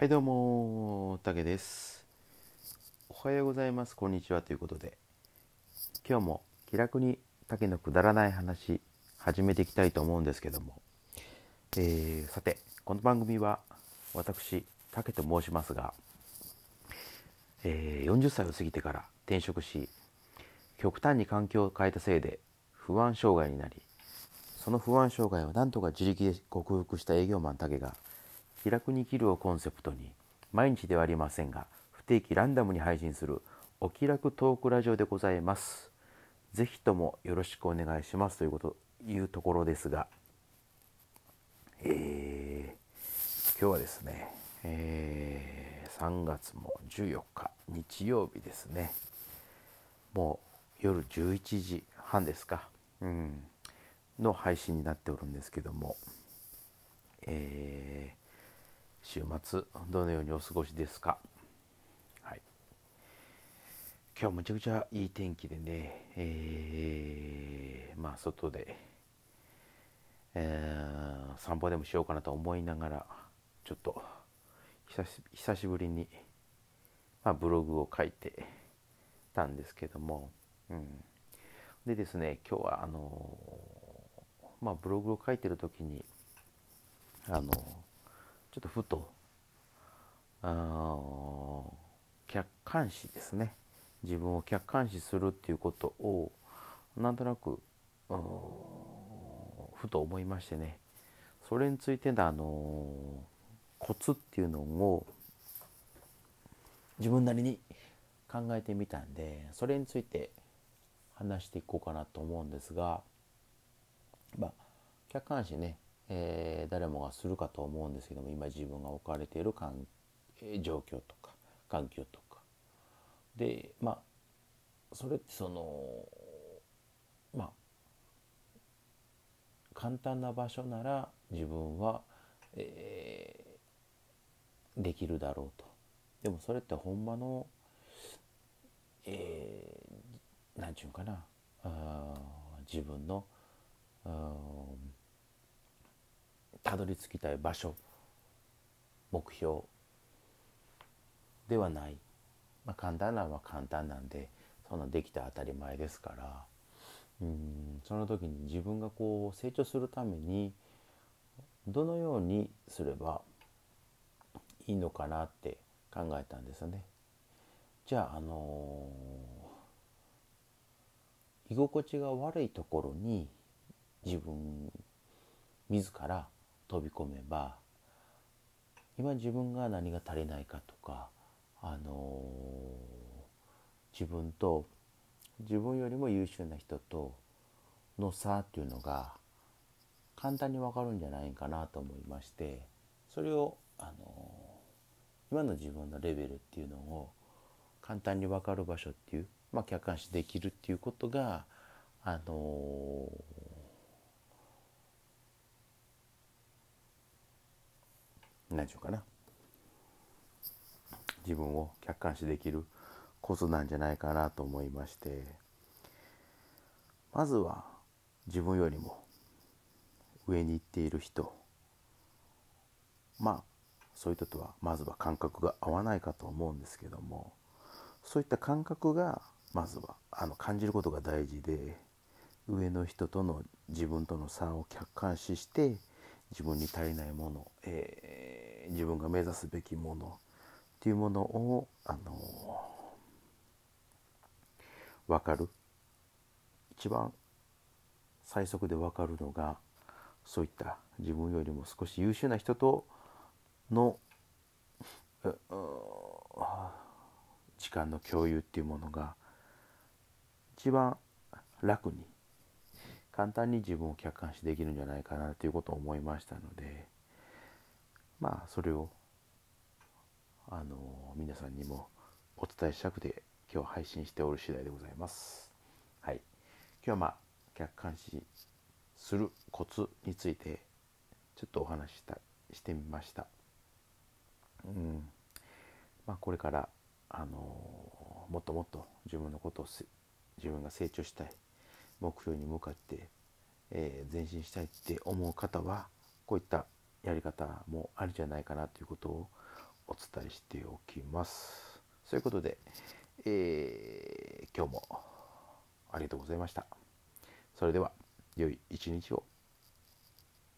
はいどうも、たけです。おはようございます。こんにちはということで、今日も気楽にたけのくだらない話、始めていきたいと思うんですけども、えーさて、この番組は私、たけと申しますが、えー40歳を過ぎてから転職し、極端に環境を変えたせいで不安障害になり、その不安障害を何とか自力で克服した営業マンタケが気楽に生きるをコンセプトに毎日ではありませんが不定期ランダムに配信するお気楽トークラジオでございます。ぜひともよろしくお願いします。というこというところですが、えー今日はですね、えー3月も14日日曜日ですね。もう夜11時半ですか、うん、の配信になっておるんですけども、週末どのようにお過ごしですか、はい、今日むちゃくちゃいい天気でね、えーまあ外で、えー散歩でもしようかなと思いながらちょっと久しぶりに、まあ、ブログを書いてたんですけども、うん、でですね今日はあのまあブログを書いてる時にあのちょっとふとあ客観視ですね。自分を客観視するっていうことをなんとなくふと思いましてね。それについてのあのコツっていうのを自分なりに考えてみたんでそれについて話していこうかなと思うんですがまあ客観視ね、えー誰もがするかと思うんですけども今自分が置かれている環えー状況とか環境とか。でまあそれってそのまあ簡単な場所なら自分は、えーできるだろうと。でもそれってほんまのえーなんちゅうんかなあ自分のあたどり着きたい場所目標ではない、まあ、簡単なのは簡単なんでそんなできた当たり前ですからうんその時に自分がこう成長するためにどのようにすればいいのかなって考えたんですよね。じゃあ、あのー居心地が悪いところに自分自ら飛び込めば今自分が何が足りないかとか、あのー自分と自分よりも優秀な人との差っていうのが簡単に分かるんじゃないかなと思いましてそれを、あのー今の自分のレベルっていうのを簡単に分かる場所っていう、まあ、客観視できるっていうことが、あのー何て言うかな。自分を客観視できるコツなんじゃないかなと思いまして。まずは自分よりも上に行っている人。まあそういう人とはまずは感覚が合わないかと思うんですけども。そういった感覚がまずはあの感じることが大事で上の人との自分との差を客観視して自分に足りないもの、えー自分が目指すべきものっていうものをあの分かる。一番最速で分かるのがそういった自分よりも少し優秀な人との時間の共有っていうものが一番楽に簡単に自分を客観視できるんじゃないかなということを思いましたのでまあそれをあの皆さんにもお伝えしたくて今日配信しておる次第でございます。はい、今日はまあ客観視するコツについてちょっとお話ししたしてみました。うんまあ、これから、あのもっともっと自分のことを自分が成長したい目標に向かって、えー、前進したいって思う方はこういったやり方もありじゃないかなということをお伝えしておきます。ということで、えー、今日もありがとうございました。それでは良い一日を。